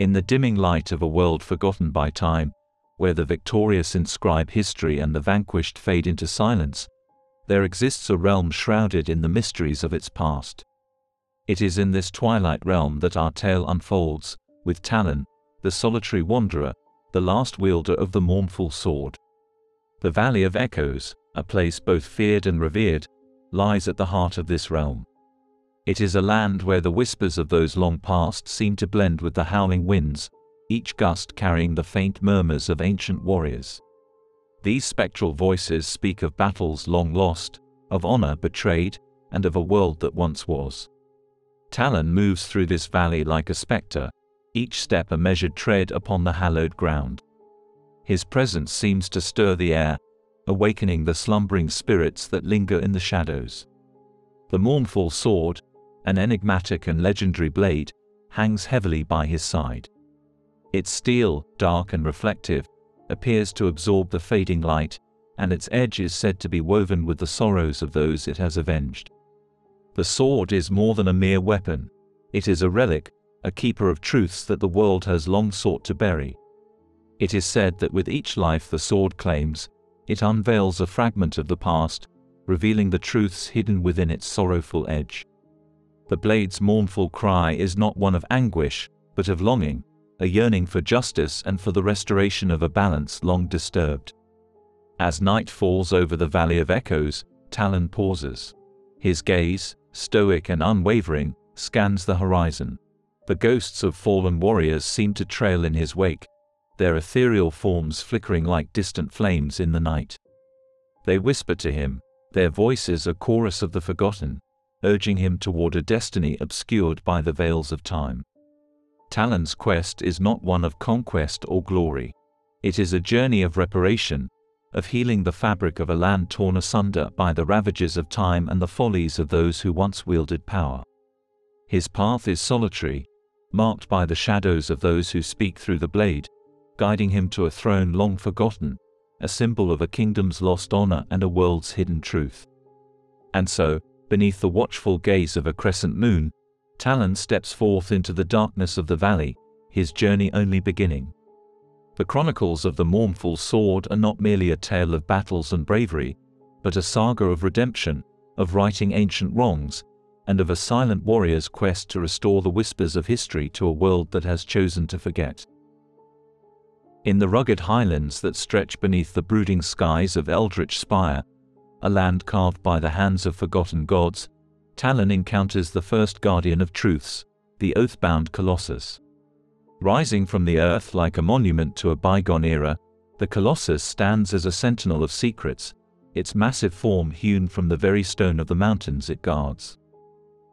In the dimming light of a world forgotten by time, where the victorious inscribe history and the vanquished fade into silence, there exists a realm shrouded in the mysteries of its past. It is in this twilight realm that our tale unfolds, with Talon, the solitary wanderer, the last wielder of the mournful sword. The Valley of Echoes, a place both feared and revered, lies at the heart of this realm. It is a land where the whispers of those long past seem to blend with the howling winds, each gust carrying the faint murmurs of ancient warriors. These spectral voices speak of battles long lost, of honor betrayed, and of a world that once was. Talon moves through this valley like a spectre, each step a measured tread upon the hallowed ground. His presence seems to stir the air, awakening the slumbering spirits that linger in the shadows. The mournful sword, an enigmatic and legendary blade, hangs heavily by his side. Its steel, dark and reflective, appears to absorb the fading light, and its edge is said to be woven with the sorrows of those it has avenged. The sword is more than a mere weapon. It is a relic, a keeper of truths that the world has long sought to bury. It is said that with each life the sword claims, it unveils a fragment of the past, revealing the truths hidden within its sorrowful edge. The blade's mournful cry is not one of anguish, but of longing, a yearning for justice and for the restoration of a balance long disturbed. As night falls over the Valley of Echoes, Talon pauses. His gaze, stoic and unwavering, scans the horizon. The ghosts of fallen warriors seem to trail in his wake, their ethereal forms flickering like distant flames in the night. They whisper to him, their voices a chorus of the forgotten, urging him toward a destiny obscured by the veils of time. Talon's quest is not one of conquest or glory. It is a journey of reparation, of healing the fabric of a land torn asunder by the ravages of time and the follies of those who once wielded power. His path is solitary, marked by the shadows of those who speak through the blade, guiding him to a throne long forgotten, a symbol of a kingdom's lost honor and a world's hidden truth. And so, beneath the watchful gaze of a crescent moon, Talon steps forth into the darkness of the valley, his journey only beginning. The chronicles of the mournful sword are not merely a tale of battles and bravery, but a saga of redemption, of righting ancient wrongs, and of a silent warrior's quest to restore the whispers of history to a world that has chosen to forget. In the rugged highlands that stretch beneath the brooding skies of Eldritch Spire, a land carved by the hands of forgotten gods, Talon encounters the first guardian of truths, the oath-bound Colossus. Rising from the earth like a monument to a bygone era, the Colossus stands as a sentinel of secrets, its massive form hewn from the very stone of the mountains it guards.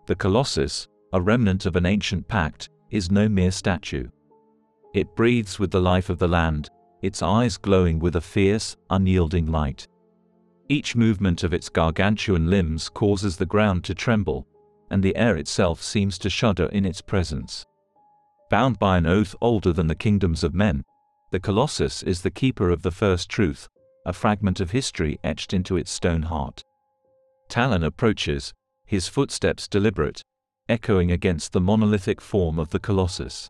The Colossus, a remnant of an ancient pact, is no mere statue. It breathes with the life of the land, its eyes glowing with a fierce, unyielding light. Each movement of its gargantuan limbs causes the ground to tremble, and the air itself seems to shudder in its presence. Bound by an oath older than the kingdoms of men, the Colossus is the keeper of the first truth, a fragment of history etched into its stone heart. Talon approaches, his footsteps deliberate, echoing against the monolithic form of the Colossus.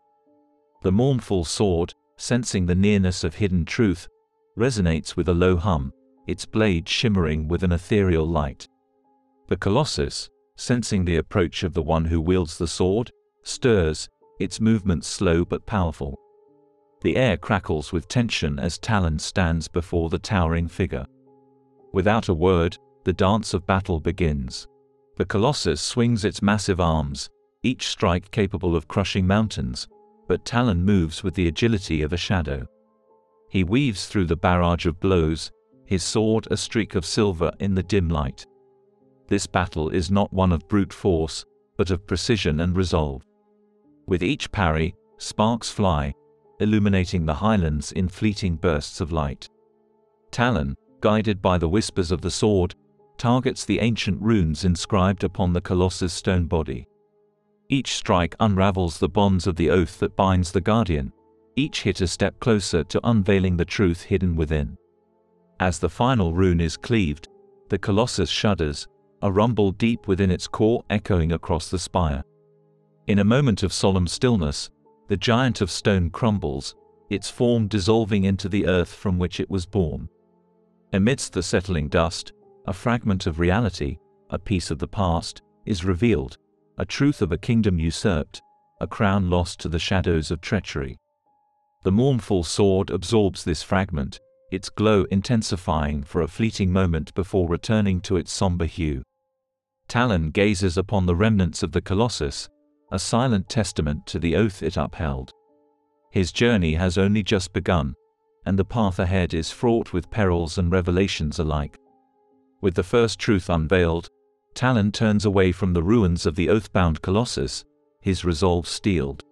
The mournful sword, sensing the nearness of hidden truth, resonates with a low hum, its blade shimmering with an ethereal light. The Colossus, sensing the approach of the one who wields the sword, stirs, its movements slow but powerful. The air crackles with tension as Talon stands before the towering figure. Without a word, the dance of battle begins. The Colossus swings its massive arms, each strike capable of crushing mountains, but Talon moves with the agility of a shadow. He weaves through the barrage of blows, his sword a streak of silver in the dim light. This battle is not one of brute force, but of precision and resolve. With each parry, sparks fly, illuminating the highlands in fleeting bursts of light. Talon, guided by the whispers of the sword, targets the ancient runes inscribed upon the Colossus' stone body. Each strike unravels the bonds of the oath that binds the guardian, each hit a step closer to unveiling the truth hidden within. As the final rune is cleaved, the Colossus shudders, a rumble deep within its core echoing across the spire. In a moment of solemn stillness, the giant of stone crumbles, its form dissolving into the earth from which it was born. Amidst the settling dust, a fragment of reality, a piece of the past, is revealed, a truth of a kingdom usurped, a crown lost to the shadows of treachery. The mournful sword absorbs this fragment, its glow intensifying for a fleeting moment before returning to its somber hue. Talon gazes upon the remnants of the Colossus, a silent testament to the oath it upheld. His journey has only just begun, and the path ahead is fraught with perils and revelations alike. With the first truth unveiled, Talon turns away from the ruins of the oath-bound Colossus, his resolve steeled.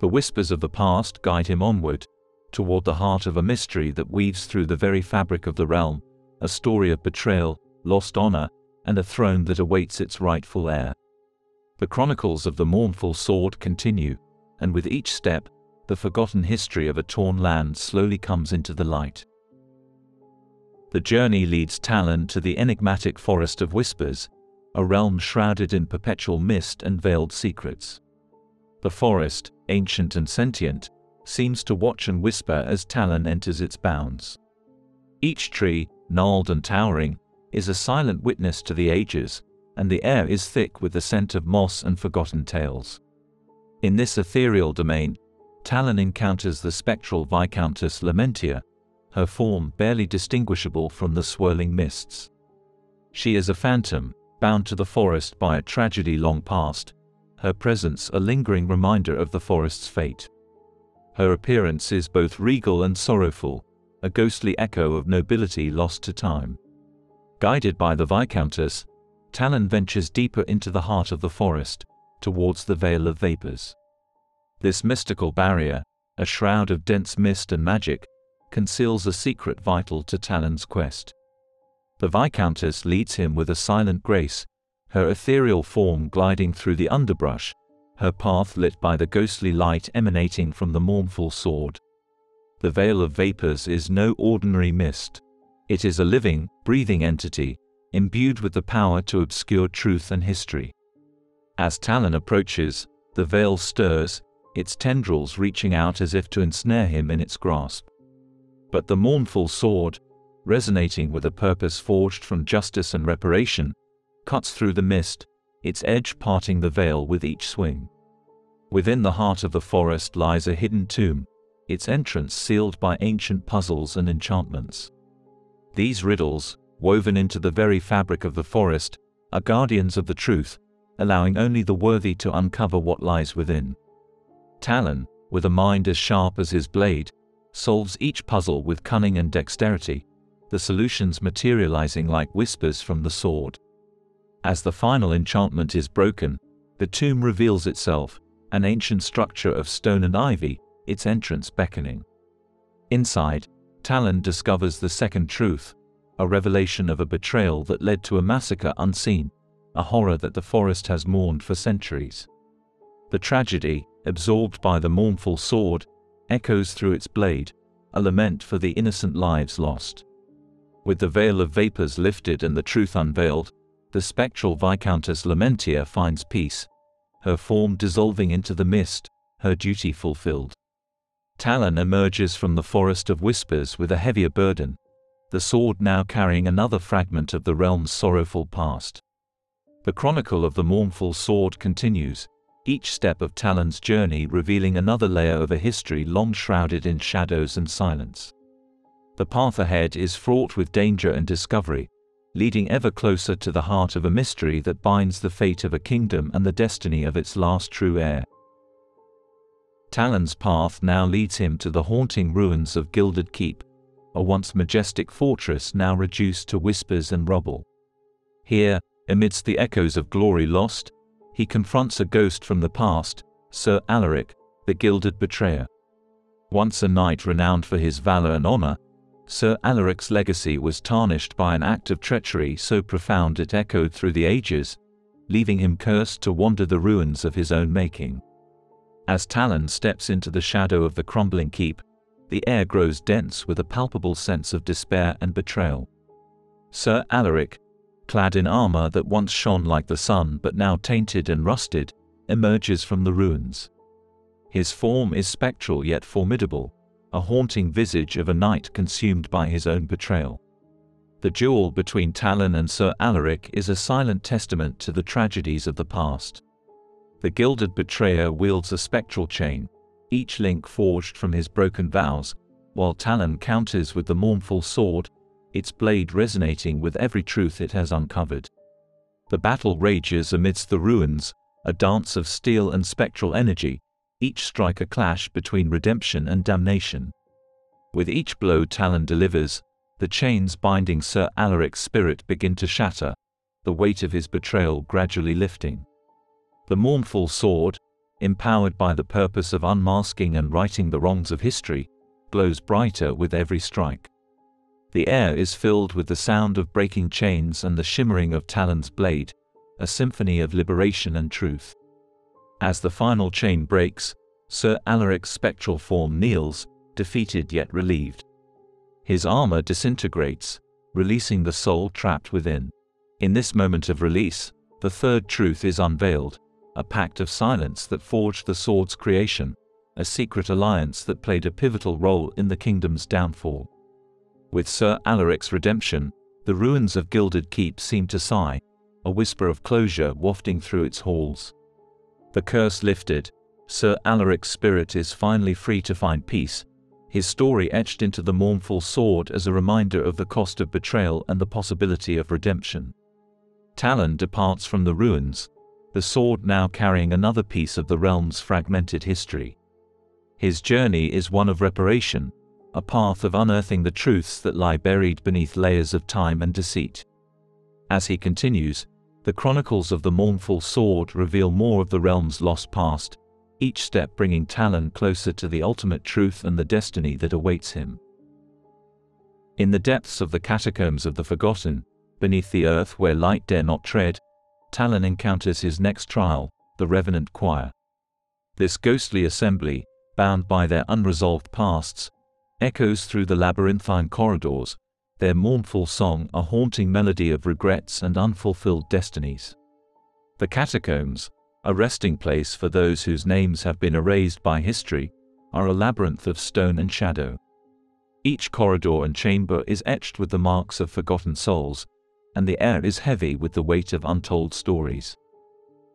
The whispers of the past guide him onward, toward the heart of a mystery that weaves through the very fabric of the realm, a story of betrayal, lost honor, and a throne that awaits its rightful heir. The chronicles of the mournful sword continue, and with each step, the forgotten history of a torn land slowly comes into the light. The journey leads Talon to the enigmatic Forest of Whispers, a realm shrouded in perpetual mist and veiled secrets. The forest, ancient and sentient, seems to watch and whisper as Talon enters its bounds. Each tree, gnarled and towering, is a silent witness to the ages, and the air is thick with the scent of moss and forgotten tales. In this ethereal domain, Talon encounters the spectral Viscountess Lamentia, her form barely distinguishable from the swirling mists. She is a phantom, bound to the forest by a tragedy long past, her presence a lingering reminder of the forest's fate. Her appearance is both regal and sorrowful, a ghostly echo of nobility lost to time. Guided by the Viscountess, Talon ventures deeper into the heart of the forest, towards the Veil of Vapors. This mystical barrier, a shroud of dense mist and magic, conceals a secret vital to Talon's quest. The Viscountess leads him with a silent grace, her ethereal form gliding through the underbrush, her path lit by the ghostly light emanating from the mournful sword. The Veil of Vapors is no ordinary mist. It is a living, breathing entity, imbued with the power to obscure truth and history. As Talon approaches, the veil stirs, its tendrils reaching out as if to ensnare him in its grasp. But the mournful sword, resonating with a purpose forged from justice and reparation, cuts through the mist, its edge parting the veil with each swing. Within the heart of the forest lies a hidden tomb, its entrance sealed by ancient puzzles and enchantments. These riddles, woven into the very fabric of the forest, are guardians of the truth, allowing only the worthy to uncover what lies within. Talon, with a mind as sharp as his blade, solves each puzzle with cunning and dexterity, the solutions materializing like whispers from the sword. As the final enchantment is broken, the tomb reveals itself, an ancient structure of stone and ivy, its entrance beckoning. Inside, Talon discovers the second truth, a revelation of a betrayal that led to a massacre unseen, a horror that the forest has mourned for centuries. The tragedy, absorbed by the mournful sword, echoes through its blade, a lament for the innocent lives lost. With the veil of vapors lifted and the truth unveiled, the spectral Viscountess Lamentia finds peace, her form dissolving into the mist, her duty fulfilled. Talon emerges from the forest of whispers with a heavier burden, the sword now carrying another fragment of the realm's sorrowful past. The chronicle of the mournful sword continues, each step of Talon's journey revealing another layer of a history long shrouded in shadows and silence. The path ahead is fraught with danger and discovery, leading ever closer to the heart of a mystery that binds the fate of a kingdom and the destiny of its last true heir. Talon's path now leads him to the haunting ruins of Gilded Keep, a once majestic fortress now reduced to whispers and rubble. Here, amidst the echoes of glory lost, he confronts a ghost from the past, Sir Alaric, the gilded betrayer. Once a knight renowned for his valor and honor, Sir Alaric's legacy was tarnished by an act of treachery so profound it echoed through the ages, leaving him cursed to wander the ruins of his own making. As Talon steps into the shadow of the crumbling keep, the air grows dense with a palpable sense of despair and betrayal. Sir Alaric, clad in armor that once shone like the sun but now tainted and rusted, emerges from the ruins. His form is spectral yet formidable, a haunting visage of a knight consumed by his own betrayal. The duel between Talon and Sir Alaric is a silent testament to the tragedies of the past. The gilded betrayer wields a spectral chain, each link forged from his broken vows, while Talon counters with the mournful sword, its blade resonating with every truth it has uncovered. The battle rages amidst the ruins, a dance of steel and spectral energy, each strike a clash between redemption and damnation. With each blow Talon delivers, the chains binding Sir Alaric's spirit begin to shatter, the weight of his betrayal gradually lifting. The mournful sword, empowered by the purpose of unmasking and righting the wrongs of history, glows brighter with every strike. The air is filled with the sound of breaking chains and the shimmering of Talon's blade, a symphony of liberation and truth. As the final chain breaks, Sir Alaric's spectral form kneels, defeated yet relieved. His armor disintegrates, releasing the soul trapped within. In this moment of release, the third truth is unveiled, a pact of silence that forged the sword's creation, a secret alliance that played a pivotal role in the kingdom's downfall. With Sir Alaric's redemption, the ruins of Gilded Keep seem to sigh, a whisper of closure wafting through its halls. The curse lifted, Sir Alaric's spirit is finally free to find peace, his story etched into the mournful sword as a reminder of the cost of betrayal and the possibility of redemption. Talon departs from the ruins, the sword now carrying another piece of the realm's fragmented history. His journey is one of reparation, a path of unearthing the truths that lie buried beneath layers of time and deceit. As he continues, the chronicles of the mournful sword reveal more of the realm's lost past, each step bringing Talon closer to the ultimate truth and the destiny that awaits him. In the depths of the catacombs of the Forgotten, beneath the earth where light dare not tread, Talon encounters his next trial, the Revenant Choir. This ghostly assembly, bound by their unresolved pasts, echoes through the labyrinthine corridors, their mournful song a haunting melody of regrets and unfulfilled destinies. The catacombs, a resting place for those whose names have been erased by history, are a labyrinth of stone and shadow. Each corridor and chamber is etched with the marks of forgotten souls, and the air is heavy with the weight of untold stories.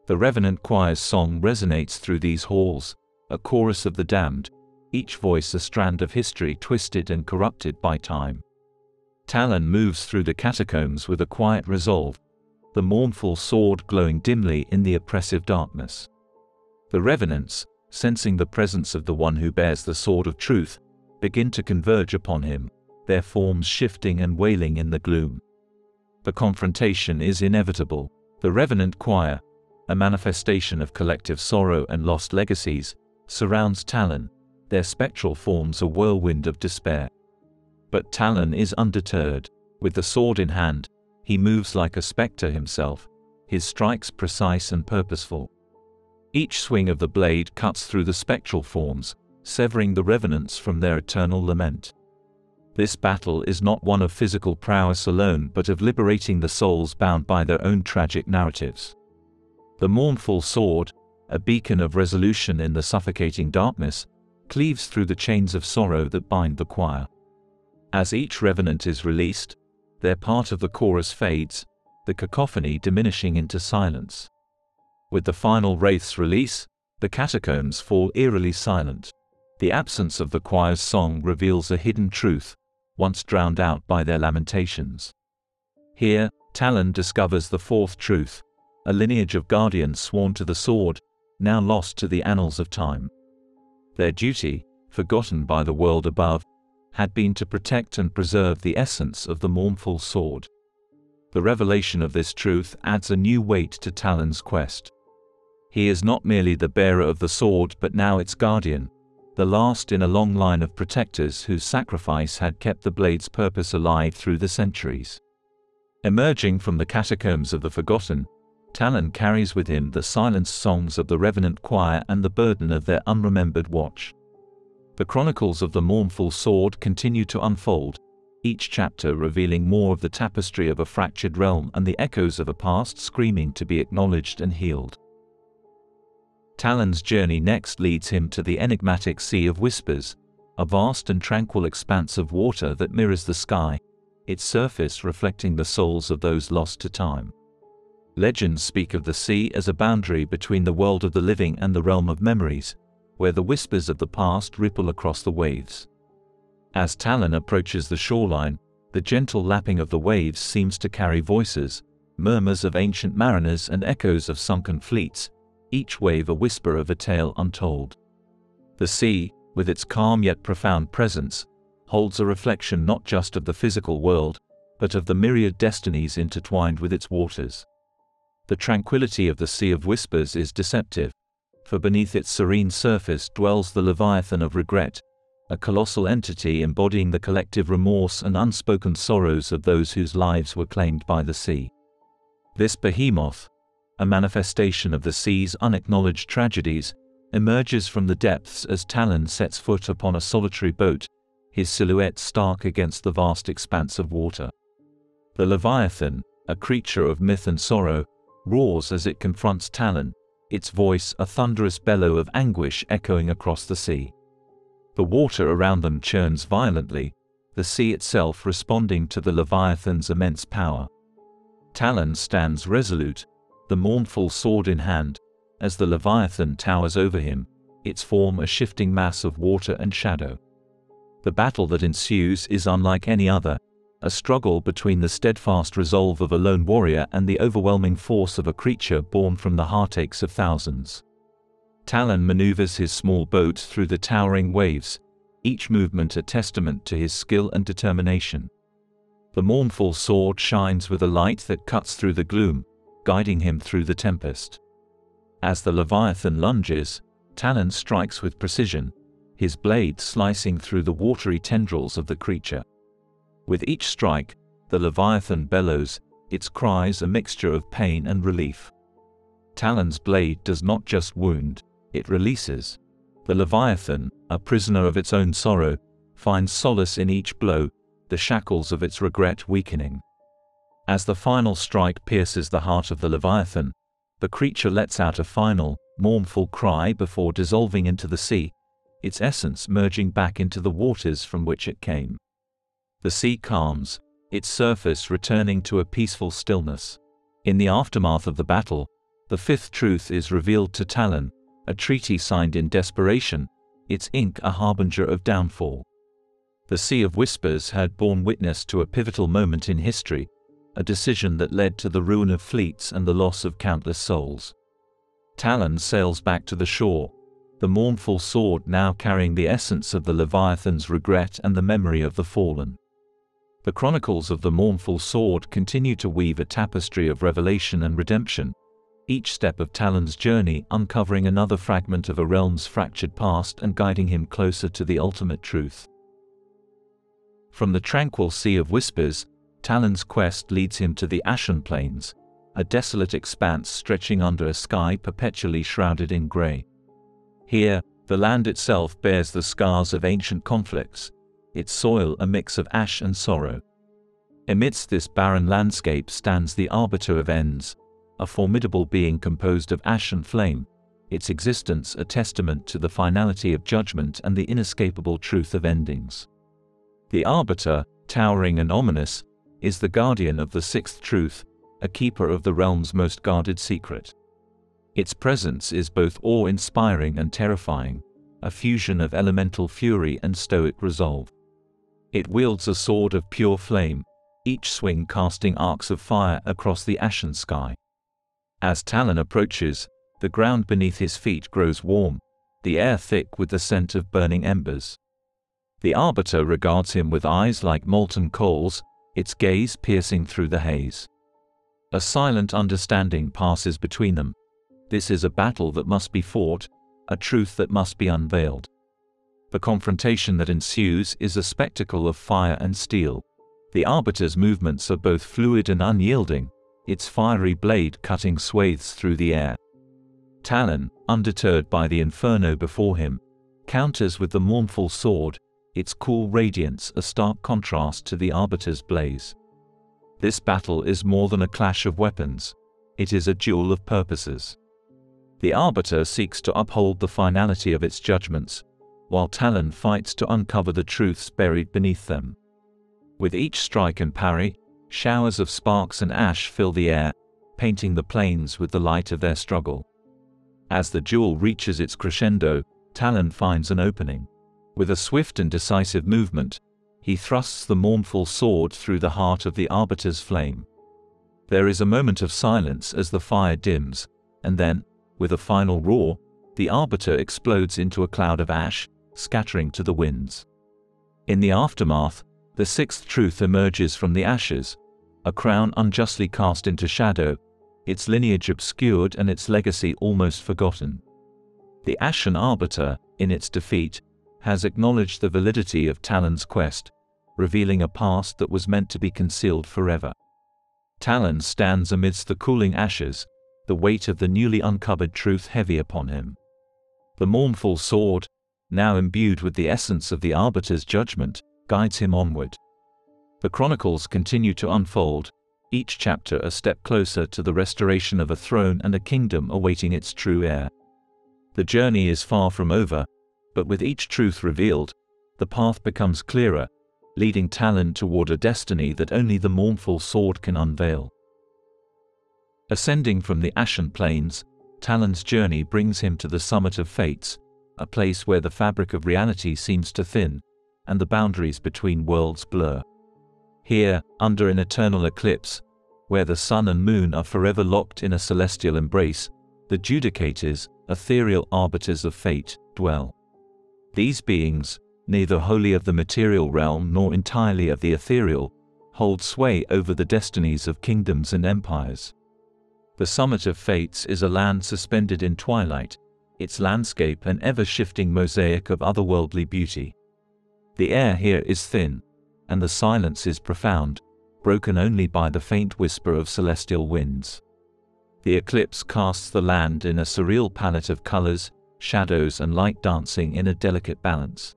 The Revenant Choir's song resonates through these halls, a chorus of the damned, each voice a strand of history twisted and corrupted by time. Talon moves through the catacombs with a quiet resolve, the mournful sword glowing dimly in the oppressive darkness. The revenants, sensing the presence of the one who bears the sword of truth, begin to converge upon him, their forms shifting and wailing in the gloom. The confrontation is inevitable. The Revenant Choir, a manifestation of collective sorrow and lost legacies, surrounds Talon, their spectral forms a whirlwind of despair. But Talon is undeterred. With the sword in hand, he moves like a spectre himself, his strikes precise and purposeful. Each swing of the blade cuts through the spectral forms, severing the revenants from their eternal lament. This battle is not one of physical prowess alone but of liberating the souls bound by their own tragic narratives. The mournful sword, a beacon of resolution in the suffocating darkness, cleaves through the chains of sorrow that bind the choir. As each revenant is released, their part of the chorus fades, the cacophony diminishing into silence. With the final wraith's release, the catacombs fall eerily silent. The absence of the choir's song reveals a hidden truth, once drowned out by their lamentations. Here, Talon discovers the fourth truth, a lineage of guardians sworn to the sword, now lost to the annals of time. Their duty, forgotten by the world above, had been to protect and preserve the essence of the mournful sword. The revelation of this truth adds a new weight to Talon's quest. He is not merely the bearer of the sword but now its guardian, the last in a long line of protectors whose sacrifice had kept the blade's purpose alive through the centuries. Emerging from the catacombs of the Forgotten, Talon carries with him the silenced songs of the Revenant Choir and the burden of their unremembered watch. The chronicles of the mournful sword continue to unfold, each chapter revealing more of the tapestry of a fractured realm and the echoes of a past screaming to be acknowledged and healed. Talon's journey next leads him to the enigmatic Sea of Whispers, a vast and tranquil expanse of water that mirrors the sky, its surface reflecting the souls of those lost to time. Legends speak of the sea as a boundary between the world of the living and the realm of memories, where the whispers of the past ripple across the waves. As Talon approaches the shoreline, the gentle lapping of the waves seems to carry voices, murmurs of ancient mariners and echoes of sunken fleets, each wave a whisper of a tale untold. The sea, with its calm yet profound presence, holds a reflection not just of the physical world, but of the myriad destinies intertwined with its waters. The tranquility of the Sea of Whispers is deceptive, for beneath its serene surface dwells the Leviathan of regret, a colossal entity embodying the collective remorse and unspoken sorrows of those whose lives were claimed by the sea. This behemoth, a manifestation of the sea's unacknowledged tragedies, emerges from the depths as Talon sets foot upon a solitary boat, his silhouette stark against the vast expanse of water. The Leviathan, a creature of myth and sorrow, roars as it confronts Talon, its voice a thunderous bellow of anguish echoing across the sea. The water around them churns violently, the sea itself responding to the Leviathan's immense power. Talon stands resolute, the mournful sword in hand, as the Leviathan towers over him, its form a shifting mass of water and shadow. The battle that ensues is unlike any other, a struggle between the steadfast resolve of a lone warrior and the overwhelming force of a creature born from the heartaches of thousands. Talon maneuvers his small boat through the towering waves, each movement a testament to his skill and determination. The mournful sword shines with a light that cuts through the gloom, guiding him through the tempest. As the Leviathan lunges, Talon strikes with precision, his blade slicing through the watery tendrils of the creature. With each strike, the Leviathan bellows, its cries a mixture of pain and relief. Talon's blade does not just wound, it releases. The Leviathan, a prisoner of its own sorrow, finds solace in each blow, the shackles of its regret weakening. As the final strike pierces the heart of the Leviathan, the creature lets out a final, mournful cry before dissolving into the sea, its essence merging back into the waters from which it came. The sea calms, its surface returning to a peaceful stillness. In the aftermath of the battle, the fifth truth is revealed to Talon, a treaty signed in desperation, its ink a harbinger of downfall. The Sea of Whispers had borne witness to a pivotal moment in history, a decision that led to the ruin of fleets and the loss of countless souls. Talon sails back to the shore, the mournful sword now carrying the essence of the Leviathan's regret and the memory of the fallen. The chronicles of the mournful sword continue to weave a tapestry of revelation and redemption, each step of Talon's journey uncovering another fragment of a realm's fractured past and guiding him closer to the ultimate truth. From the tranquil Sea of Whispers, Talon's quest leads him to the Ashen Plains, a desolate expanse stretching under a sky perpetually shrouded in grey. Here, the land itself bears the scars of ancient conflicts, its soil a mix of ash and sorrow. Amidst this barren landscape stands the Arbiter of Ends, a formidable being composed of ash and flame, its existence a testament to the finality of judgment and the inescapable truth of endings. The Arbiter, towering and ominous, is the guardian of the sixth truth, a keeper of the realm's most guarded secret. Its presence is both awe-inspiring and terrifying, a fusion of elemental fury and stoic resolve. It wields a sword of pure flame, each swing casting arcs of fire across the ashen sky. As Talon approaches, the ground beneath his feet grows warm, the air thick with the scent of burning embers. The Arbiter regards him with eyes like molten coals, its gaze piercing through the haze. A silent understanding passes between them. This is a battle that must be fought, a truth that must be unveiled. The confrontation that ensues is a spectacle of fire and steel. The Arbiter's movements are both fluid and unyielding, its fiery blade cutting swathes through the air. Talon, undeterred by the inferno before him, counters with the mournful sword, its cool radiance a stark contrast to the Arbiter's blaze. This battle is more than a clash of weapons. It is a duel of purposes. The Arbiter seeks to uphold the finality of its judgments, while Talon fights to uncover the truths buried beneath them. With each strike and parry, showers of sparks and ash fill the air, painting the plains with the light of their struggle. As the duel reaches its crescendo, Talon finds an opening. With a swift and decisive movement, he thrusts the mournful sword through the heart of the Arbiter's flame. There is a moment of silence as the fire dims, and then, with a final roar, the Arbiter explodes into a cloud of ash, scattering to the winds. In the aftermath, the sixth truth emerges from the ashes, a crown unjustly cast into shadow, its lineage obscured and its legacy almost forgotten. The Ashen Arbiter, in its defeat, has acknowledged the validity of Talon's quest, revealing a past that was meant to be concealed forever. Talon stands amidst the cooling ashes, the weight of the newly uncovered truth heavy upon him. The mournful sword, now imbued with the essence of the Arbiter's judgment, guides him onward. The chronicles continue to unfold, each chapter a step closer to the restoration of a throne and a kingdom awaiting its true heir. The journey is far from over, but with each truth revealed, the path becomes clearer, leading Talon toward a destiny that only the mournful sword can unveil. Ascending from the Ashen Plains, Talon's journey brings him to the summit of Fates, a place where the fabric of reality seems to thin, and the boundaries between worlds blur. Here, under an eternal eclipse, where the sun and moon are forever locked in a celestial embrace, the judicators, ethereal arbiters of fate, dwell. These beings, neither wholly of the material realm nor entirely of the ethereal, hold sway over the destinies of kingdoms and empires. The summit of fates is a land suspended in twilight, its landscape an ever-shifting mosaic of otherworldly beauty. The air here is thin, and the silence is profound, broken only by the faint whisper of celestial winds. The eclipse casts the land in a surreal palette of colors, shadows and light dancing in a delicate balance.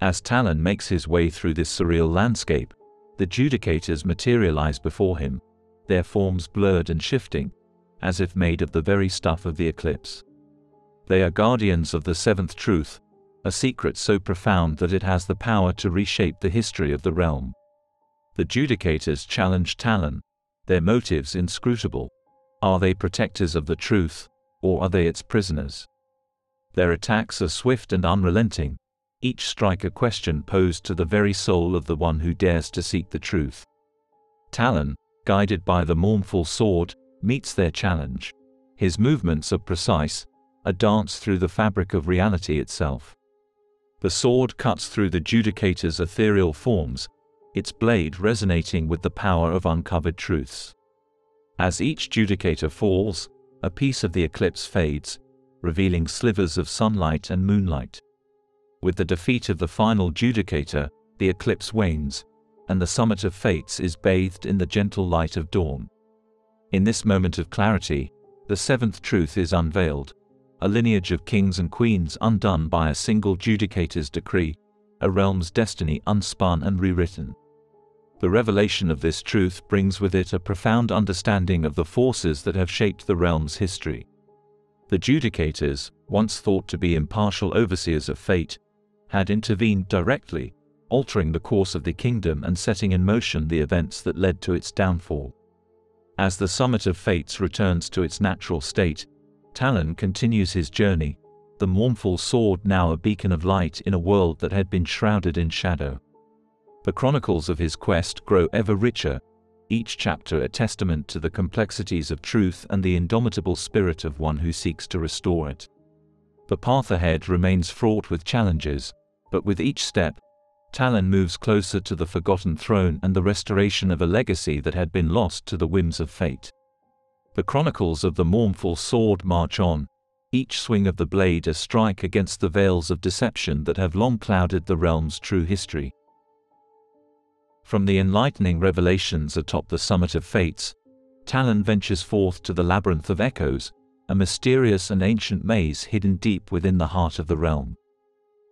As Talon makes his way through this surreal landscape, the Judicators materialize before him, their forms blurred and shifting, as if made of the very stuff of the eclipse. They are guardians of the seventh truth, a secret so profound that it has the power to reshape the history of the realm. The Judicators challenge Talon, their motives inscrutable. Are they protectors of the truth, or are they its prisoners? Their attacks are swift and unrelenting, each strike a question posed to the very soul of the one who dares to seek the truth. Talon, guided by the mournful sword, meets their challenge. His movements are precise, a dance through the fabric of reality itself. The sword cuts through the judicator's ethereal forms, its blade resonating with the power of uncovered truths. As each judicator falls, a piece of the eclipse fades, revealing slivers of sunlight and moonlight. With the defeat of the final judicator, the eclipse wanes, and the summit of fates is bathed in the gentle light of dawn. In this moment of clarity, the seventh truth is unveiled, a lineage of kings and queens undone by a single judicator's decree, a realm's destiny unspun and rewritten. The revelation of this truth brings with it a profound understanding of the forces that have shaped the realm's history. The judicators, once thought to be impartial overseers of fate, had intervened directly, altering the course of the kingdom and setting in motion the events that led to its downfall. As the summit of fates returns to its natural state, Talon continues his journey, the mournful sword now a beacon of light in a world that had been shrouded in shadow. The chronicles of his quest grow ever richer, each chapter a testament to the complexities of truth and the indomitable spirit of one who seeks to restore it. The path ahead remains fraught with challenges, but with each step, Talon moves closer to the forgotten throne and the restoration of a legacy that had been lost to the whims of fate. The chronicles of the mournful sword march on, each swing of the blade a strike against the veils of deception that have long clouded the realm's true history. From the enlightening revelations atop the summit of fates, Talon ventures forth to the labyrinth of echoes, a mysterious and ancient maze hidden deep within the heart of the realm.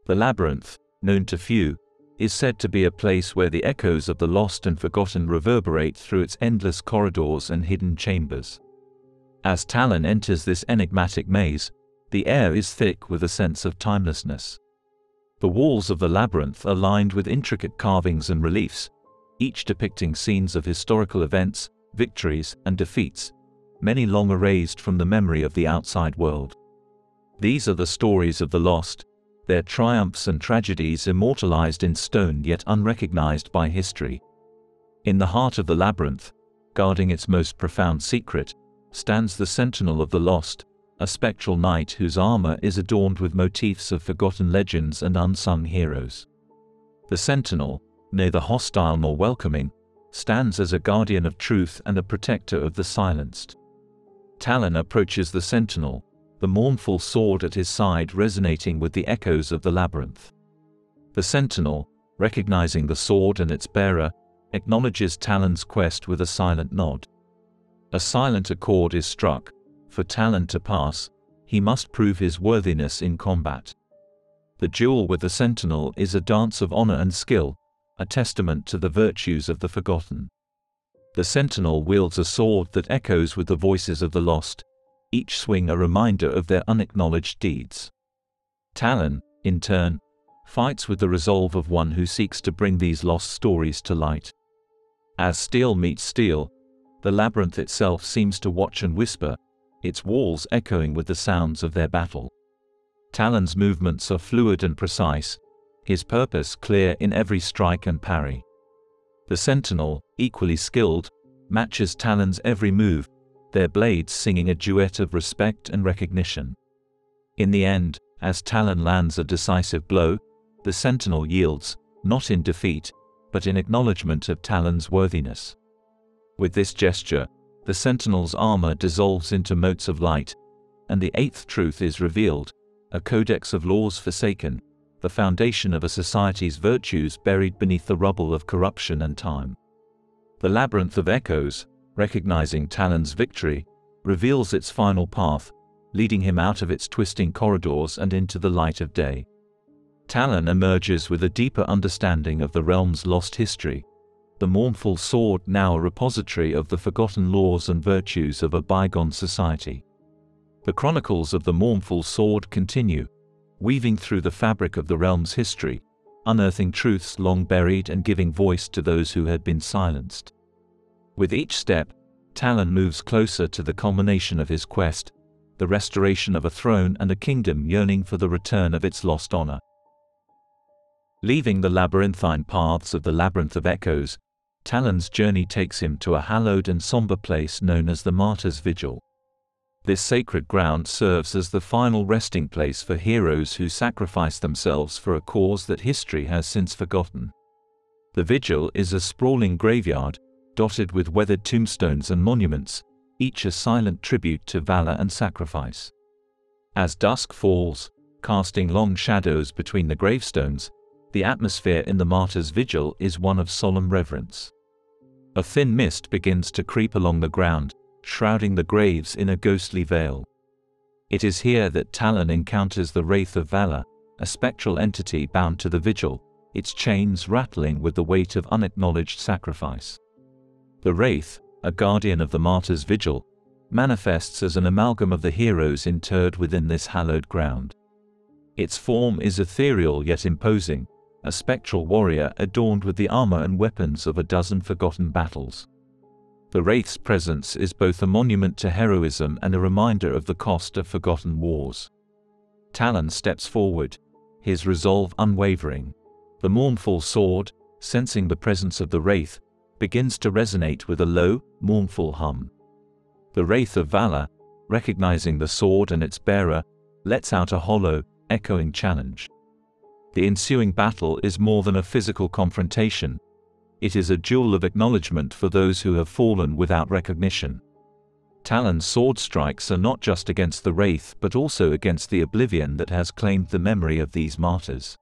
The labyrinth, known to few, is said to be a place where the echoes of the lost and forgotten reverberate through its endless corridors and hidden chambers. As Talon enters this enigmatic maze, the air is thick with a sense of timelessness. The walls of the labyrinth are lined with intricate carvings and reliefs, each depicting scenes of historical events, victories, and defeats, many long erased from the memory of the outside world. These are the stories of the lost, their triumphs and tragedies immortalized in stone yet unrecognized by history. In the heart of the labyrinth, guarding its most profound secret, stands the sentinel of the lost, a spectral knight whose armor is adorned with motifs of forgotten legends and unsung heroes. The sentinel, neither hostile nor welcoming, stands as a guardian of truth and a protector of the silenced. Talon approaches the sentinel, the mournful sword at his side resonating with the echoes of the labyrinth. The sentinel, recognizing the sword and its bearer, acknowledges Talon's quest with a silent nod. A silent accord is struck, for Talon to pass, he must prove his worthiness in combat. The duel with the sentinel is a dance of honor and skill, a testament to the virtues of the forgotten. The sentinel wields a sword that echoes with the voices of the lost, each swing a reminder of their unacknowledged deeds. Talon, in turn, fights with the resolve of one who seeks to bring these lost stories to light. As steel meets steel, the labyrinth itself seems to watch and whisper, its walls echoing with the sounds of their battle. Talon's movements are fluid and precise, his purpose clear in every strike and parry. The sentinel, equally skilled, matches Talon's every move, their blades singing a duet of respect and recognition. In the end, as Talon lands a decisive blow, the sentinel yields, not in defeat, but in acknowledgement of Talon's worthiness. With this gesture, the sentinel's armor dissolves into motes of light, and the eighth truth is revealed, a codex of laws forsaken, the foundation of a society's virtues buried beneath the rubble of corruption and time. The labyrinth of echoes, recognizing Talon's victory, reveals its final path, leading him out of its twisting corridors and into the light of day. Talon emerges with a deeper understanding of the realm's lost history, the mournful sword now a repository of the forgotten laws and virtues of a bygone society. The chronicles of the mournful sword continue, weaving through the fabric of the realm's history, unearthing truths long buried and giving voice to those who had been silenced. With each step, Talon moves closer to the culmination of his quest, the restoration of a throne and a kingdom yearning for the return of its lost honor. Leaving the labyrinthine paths of the Labyrinth of Echoes, Talon's journey takes him to a hallowed and somber place known as the Martyr's Vigil. This sacred ground serves as the final resting place for heroes who sacrifice themselves for a cause that history has since forgotten. The vigil is a sprawling graveyard, dotted with weathered tombstones and monuments, each a silent tribute to valor and sacrifice. As dusk falls, casting long shadows between the gravestones, the atmosphere in the martyr's vigil is one of solemn reverence. A thin mist begins to creep along the ground, shrouding the graves in a ghostly veil. It is here that Talon encounters the Wraith of Valor, a spectral entity bound to the vigil, its chains rattling with the weight of unacknowledged sacrifice. The Wraith, a guardian of the martyr's vigil, manifests as an amalgam of the heroes interred within this hallowed ground. Its form is ethereal yet imposing, a spectral warrior adorned with the armor and weapons of a dozen forgotten battles. The Wraith's presence is both a monument to heroism and a reminder of the cost of forgotten wars. Talon steps forward, his resolve unwavering. The mournful sword, sensing the presence of the Wraith, begins to resonate with a low, mournful hum. The Wraith of Valor, recognizing the sword and its bearer, lets out a hollow, echoing challenge. The ensuing battle is more than a physical confrontation, it is a duel of acknowledgement for those who have fallen without recognition. Talon's sword strikes are not just against the Wraith but also against the oblivion that has claimed the memory of these martyrs.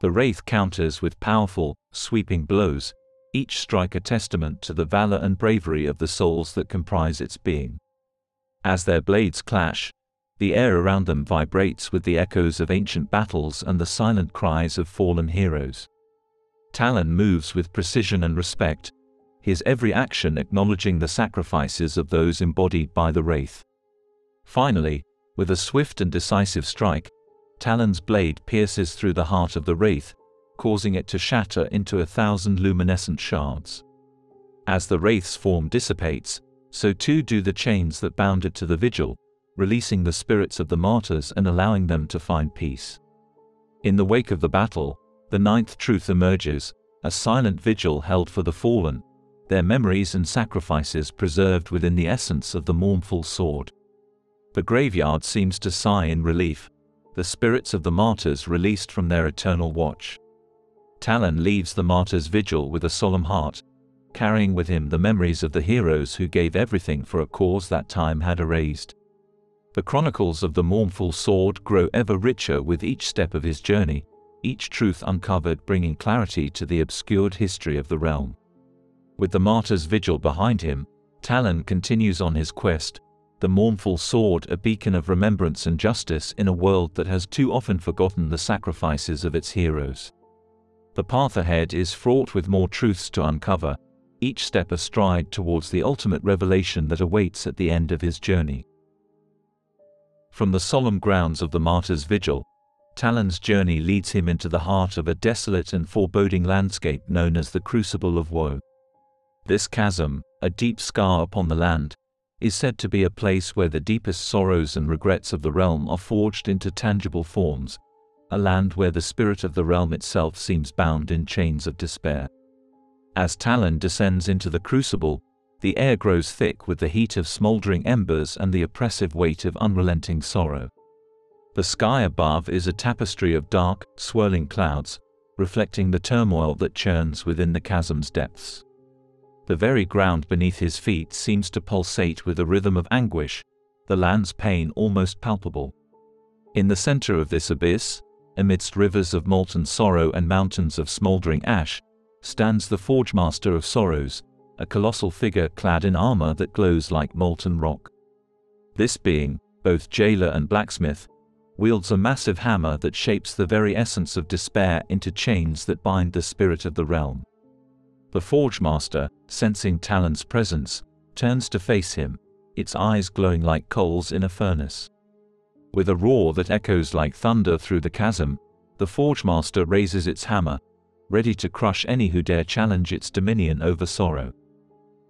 The Wraith counters with powerful, sweeping blows, each strike a testament to the valor and bravery of the souls that comprise its being. As their blades clash, the air around them vibrates with the echoes of ancient battles and the silent cries of fallen heroes. Talon moves with precision and respect, his every action acknowledging the sacrifices of those embodied by the Wraith. Finally, with a swift and decisive strike, Talon's blade pierces through the heart of the Wraith, causing it to shatter into a thousand luminescent shards. As the Wraith's form dissipates, so too do the chains that bound it to the vigil, releasing the spirits of the martyrs and allowing them to find peace. In the wake of the battle, the ninth truth emerges, a silent vigil held for the fallen, their memories and sacrifices preserved within the essence of the mournful sword. The graveyard seems to sigh in relief, the spirits of the martyrs released from their eternal watch. Talon leaves the martyr's vigil with a solemn heart, carrying with him the memories of the heroes who gave everything for a cause that time had erased. The chronicles of the mournful sword grow ever richer with each step of his journey, each truth uncovered bringing clarity to the obscured history of the realm. With the martyr's vigil behind him, Talon continues on his quest, the mournful sword a beacon of remembrance and justice in a world that has too often forgotten the sacrifices of its heroes. The path ahead is fraught with more truths to uncover, each step a stride towards the ultimate revelation that awaits at the end of his journey. From the solemn grounds of the martyr's vigil, Talon's journey leads him into the heart of a desolate and foreboding landscape known as the Crucible of Woe. This chasm, a deep scar upon the land, is said to be a place where the deepest sorrows and regrets of the realm are forged into tangible forms, a land where the spirit of the realm itself seems bound in chains of despair. As Talon descends into the crucible, the air grows thick with the heat of smoldering embers and the oppressive weight of unrelenting sorrow. The sky above is a tapestry of dark, swirling clouds, reflecting the turmoil that churns within the chasm's depths. The very ground beneath his feet seems to pulsate with a rhythm of anguish, the land's pain almost palpable. In the center of this abyss, amidst rivers of molten sorrow and mountains of smoldering ash, stands the Forge Master of Sorrows, a colossal figure clad in armor that glows like molten rock. This being, both jailer and blacksmith, wields a massive hammer that shapes the very essence of despair into chains that bind the spirit of the realm. The Forge Master, sensing Talon's presence, turns to face him, its eyes glowing like coals in a furnace. With a roar that echoes like thunder through the chasm, the Forge Master raises its hammer, ready to crush any who dare challenge its dominion over sorrow.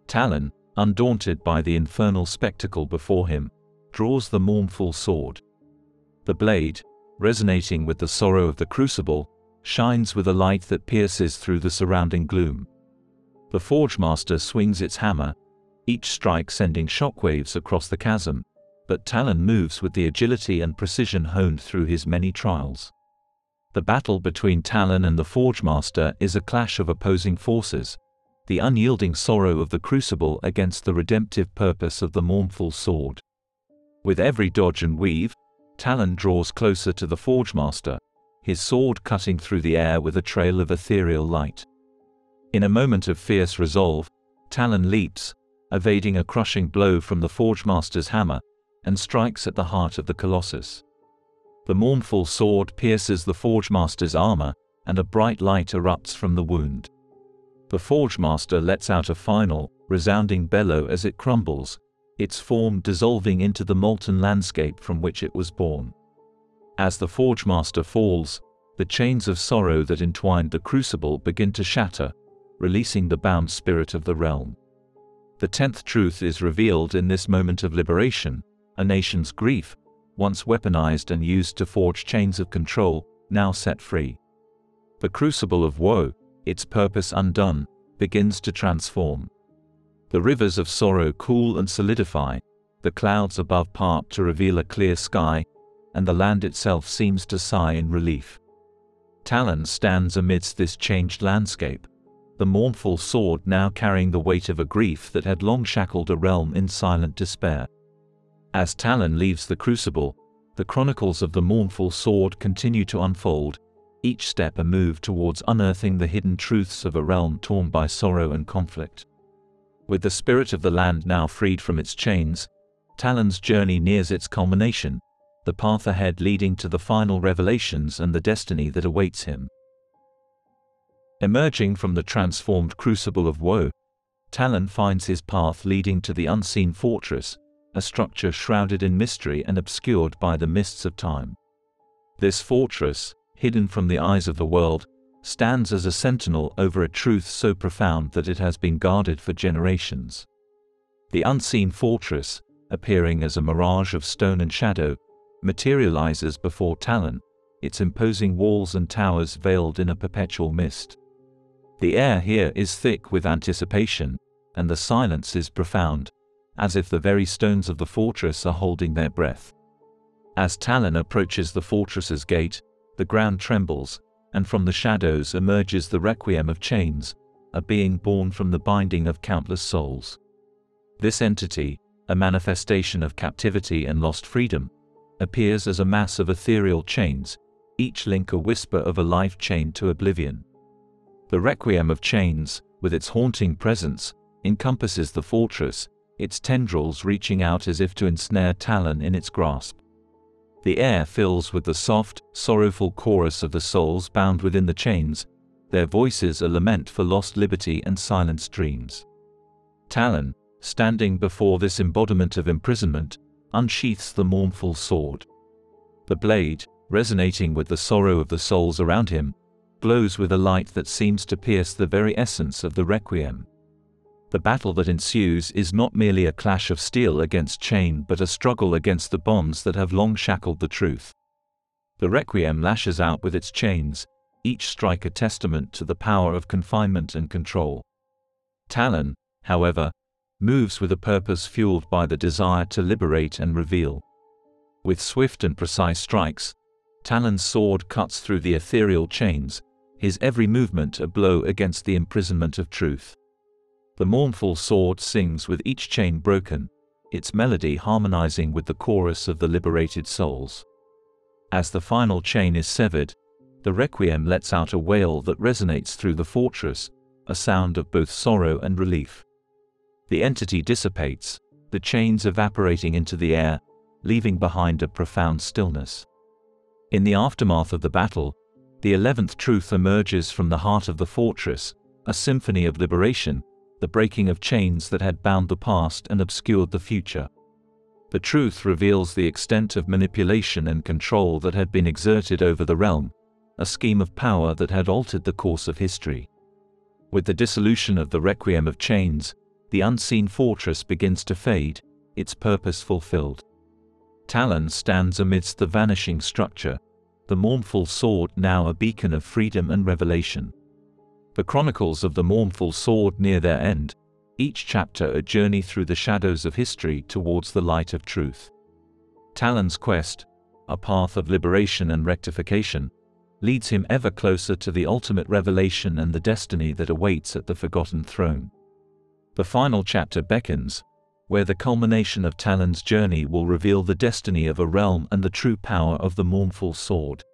Talon, undaunted by the infernal spectacle before him, draws the mournful sword. The blade, resonating with the sorrow of the crucible, shines with a light that pierces through the surrounding gloom. The Forge Master swings its hammer, each strike sending shockwaves across the chasm, but Talon moves with the agility and precision honed through his many trials. The battle between Talon and the Forge Master is a clash of opposing forces, the unyielding sorrow of the crucible against the redemptive purpose of the mournful sword. With every dodge and weave, Talon draws closer to the Forge Master, his sword cutting through the air with a trail of ethereal light. In a moment of fierce resolve, Talon leaps, evading a crushing blow from the Forge Master's hammer, and strikes at the heart of the Colossus. The mournful sword pierces the Forge Master's armor, and a bright light erupts from the wound. The Forge Master lets out a final, resounding bellow as it crumbles, its form dissolving into the molten landscape from which it was born. As the Forge Master falls, the chains of sorrow that entwined the crucible begin to shatter, releasing the bound spirit of the realm. The tenth truth is revealed in this moment of liberation, a nation's grief, once weaponized and used to forge chains of control, now set free. The crucible of woe, its purpose undone, begins to transform. The rivers of sorrow cool and solidify, the clouds above part to reveal a clear sky, and the land itself seems to sigh in relief. Talon stands amidst this changed landscape, the mournful sword now carrying the weight of a grief that had long shackled a realm in silent despair. As Talon leaves the crucible, the chronicles of the mournful sword continue to unfold, each step a move towards unearthing the hidden truths of a realm torn by sorrow and conflict. With the spirit of the land now freed from its chains, Talon's journey nears its culmination, the path ahead leading to the final revelations and the destiny that awaits him. Emerging from the transformed crucible of woe, Talon finds his path leading to the unseen fortress, a structure shrouded in mystery and obscured by the mists of time. This fortress, hidden from the eyes of the world, stands as a sentinel over a truth so profound that it has been guarded for generations. The unseen fortress, appearing as a mirage of stone and shadow, materializes before Talon, its imposing walls and towers veiled in a perpetual mist. The air here is thick with anticipation, and the silence is profound, as if the very stones of the fortress are holding their breath. As Talon approaches the fortress's gate, the ground trembles, and from the shadows emerges the requiem of chains, a being born from the binding of countless souls. This entity, a manifestation of captivity and lost freedom, appears as a mass of ethereal chains, each link a whisper of a life chained to oblivion. The requiem of chains, with its haunting presence, encompasses the fortress, its tendrils reaching out as if to ensnare Talon in its grasp. The air fills with the soft, sorrowful chorus of the souls bound within the chains, their voices a lament for lost liberty and silenced dreams. Talon, standing before this embodiment of imprisonment, unsheaths the mournful sword. The blade, resonating with the sorrow of the souls around him, glows with a light that seems to pierce the very essence of the requiem. The battle that ensues is not merely a clash of steel against chain but a struggle against the bonds that have long shackled the truth. The requiem lashes out with its chains, each strike a testament to the power of confinement and control. Talon, however, moves with a purpose fueled by the desire to liberate and reveal. With swift and precise strikes, Talon's sword cuts through the ethereal chains, his every movement a blow against the imprisonment of truth. The mournful sword sings with each chain broken, its melody harmonizing with the chorus of the liberated souls. As the final chain is severed, the requiem lets out a wail that resonates through the fortress, a sound of both sorrow and relief. The entity dissipates, the chains evaporating into the air, leaving behind a profound stillness. In the aftermath of the battle, the eleventh truth emerges from the heart of the fortress, a symphony of liberation, the breaking of chains that had bound the past and obscured the future. The truth reveals the extent of manipulation and control that had been exerted over the realm, a scheme of power that had altered the course of history. With the dissolution of the Requiem of Chains, the unseen fortress begins to fade, its purpose fulfilled. Talon stands amidst the vanishing structure, the mournful sword now a beacon of freedom and revelation. The chronicles of the mournful sword near their end, each chapter a journey through the shadows of history towards the light of truth. Talon's quest, a path of liberation and rectification, leads him ever closer to the ultimate revelation and the destiny that awaits at the forgotten throne. The final chapter beckons, where the culmination of Talon's journey will reveal the destiny of a realm and the true power of the mournful sword.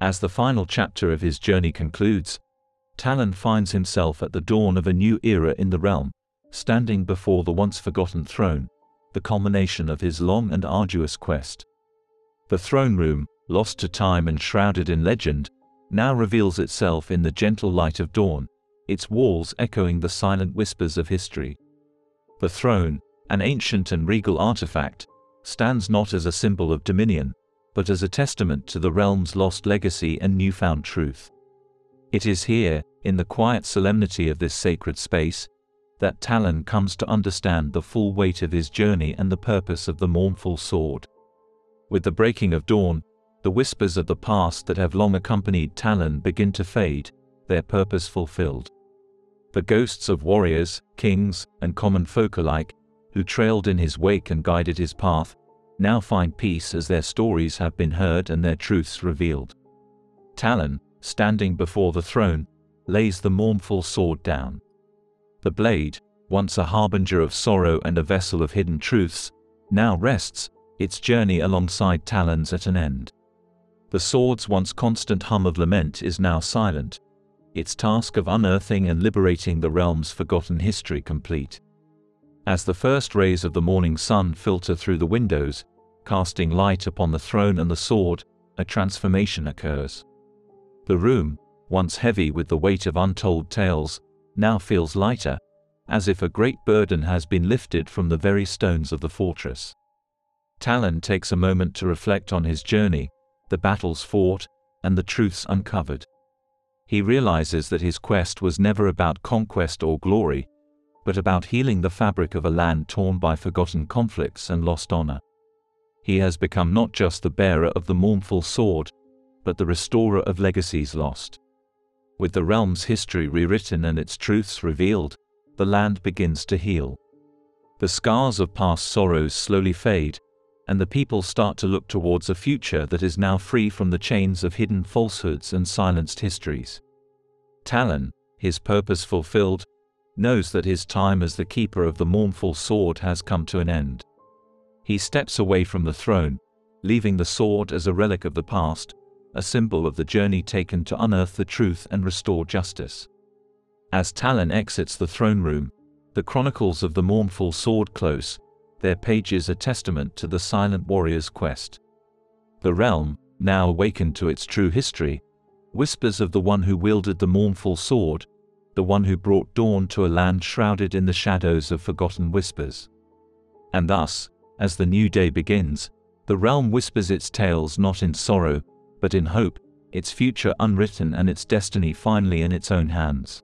As the final chapter of his journey concludes, Talon finds himself at the dawn of a new era in the realm, standing before the once forgotten throne, the culmination of his long and arduous quest. The throne room, lost to time and shrouded in legend, now reveals itself in the gentle light of dawn, its walls echoing the silent whispers of history. The throne, an ancient and regal artifact, stands not as a symbol of dominion, but as a testament to the realm's lost legacy and newfound truth. It is here, in the quiet solemnity of this sacred space, that Talon comes to understand the full weight of his journey and the purpose of the mournful sword. With the breaking of dawn, the whispers of the past that have long accompanied Talon begin to fade, their purpose fulfilled. The ghosts of warriors, kings, and common folk alike, who trailed in his wake and guided his path, now find peace as their stories have been heard and their truths revealed. Talon, standing before the throne, lays the mournful sword down. The blade, once a harbinger of sorrow and a vessel of hidden truths, now rests, its journey alongside Talon's at an end. The sword's once constant hum of lament is now silent, its task of unearthing and liberating the realm's forgotten history complete. As the first rays of the morning sun filter through the windows, casting light upon the throne and the sword, a transformation occurs. The room, once heavy with the weight of untold tales, now feels lighter, as if a great burden has been lifted from the very stones of the fortress. Talon takes a moment to reflect on his journey, the battles fought, and the truths uncovered. He realizes that his quest was never about conquest or glory, but about healing the fabric of a land torn by forgotten conflicts and lost honor. He has become not just the bearer of the mournful sword, but the restorer of legacies lost. With the realm's history rewritten and its truths revealed, the land begins to heal. The scars of past sorrows slowly fade, and the people start to look towards a future that is now free from the chains of hidden falsehoods and silenced histories. Talon, his purpose fulfilled, knows that his time as the keeper of the mournful sword has come to an end. He steps away from the throne, leaving the sword as a relic of the past, a symbol of the journey taken to unearth the truth and restore justice. As Talon exits the throne room, the chronicles of the mournful sword close, their pages a testament to the silent warrior's quest. The realm, now awakened to its true history, whispers of the one who wielded the mournful sword, the one who brought dawn to a land shrouded in the shadows of forgotten whispers. And thus, as the new day begins, the realm whispers its tales not in sorrow, but in hope, its future unwritten and its destiny finally in its own hands.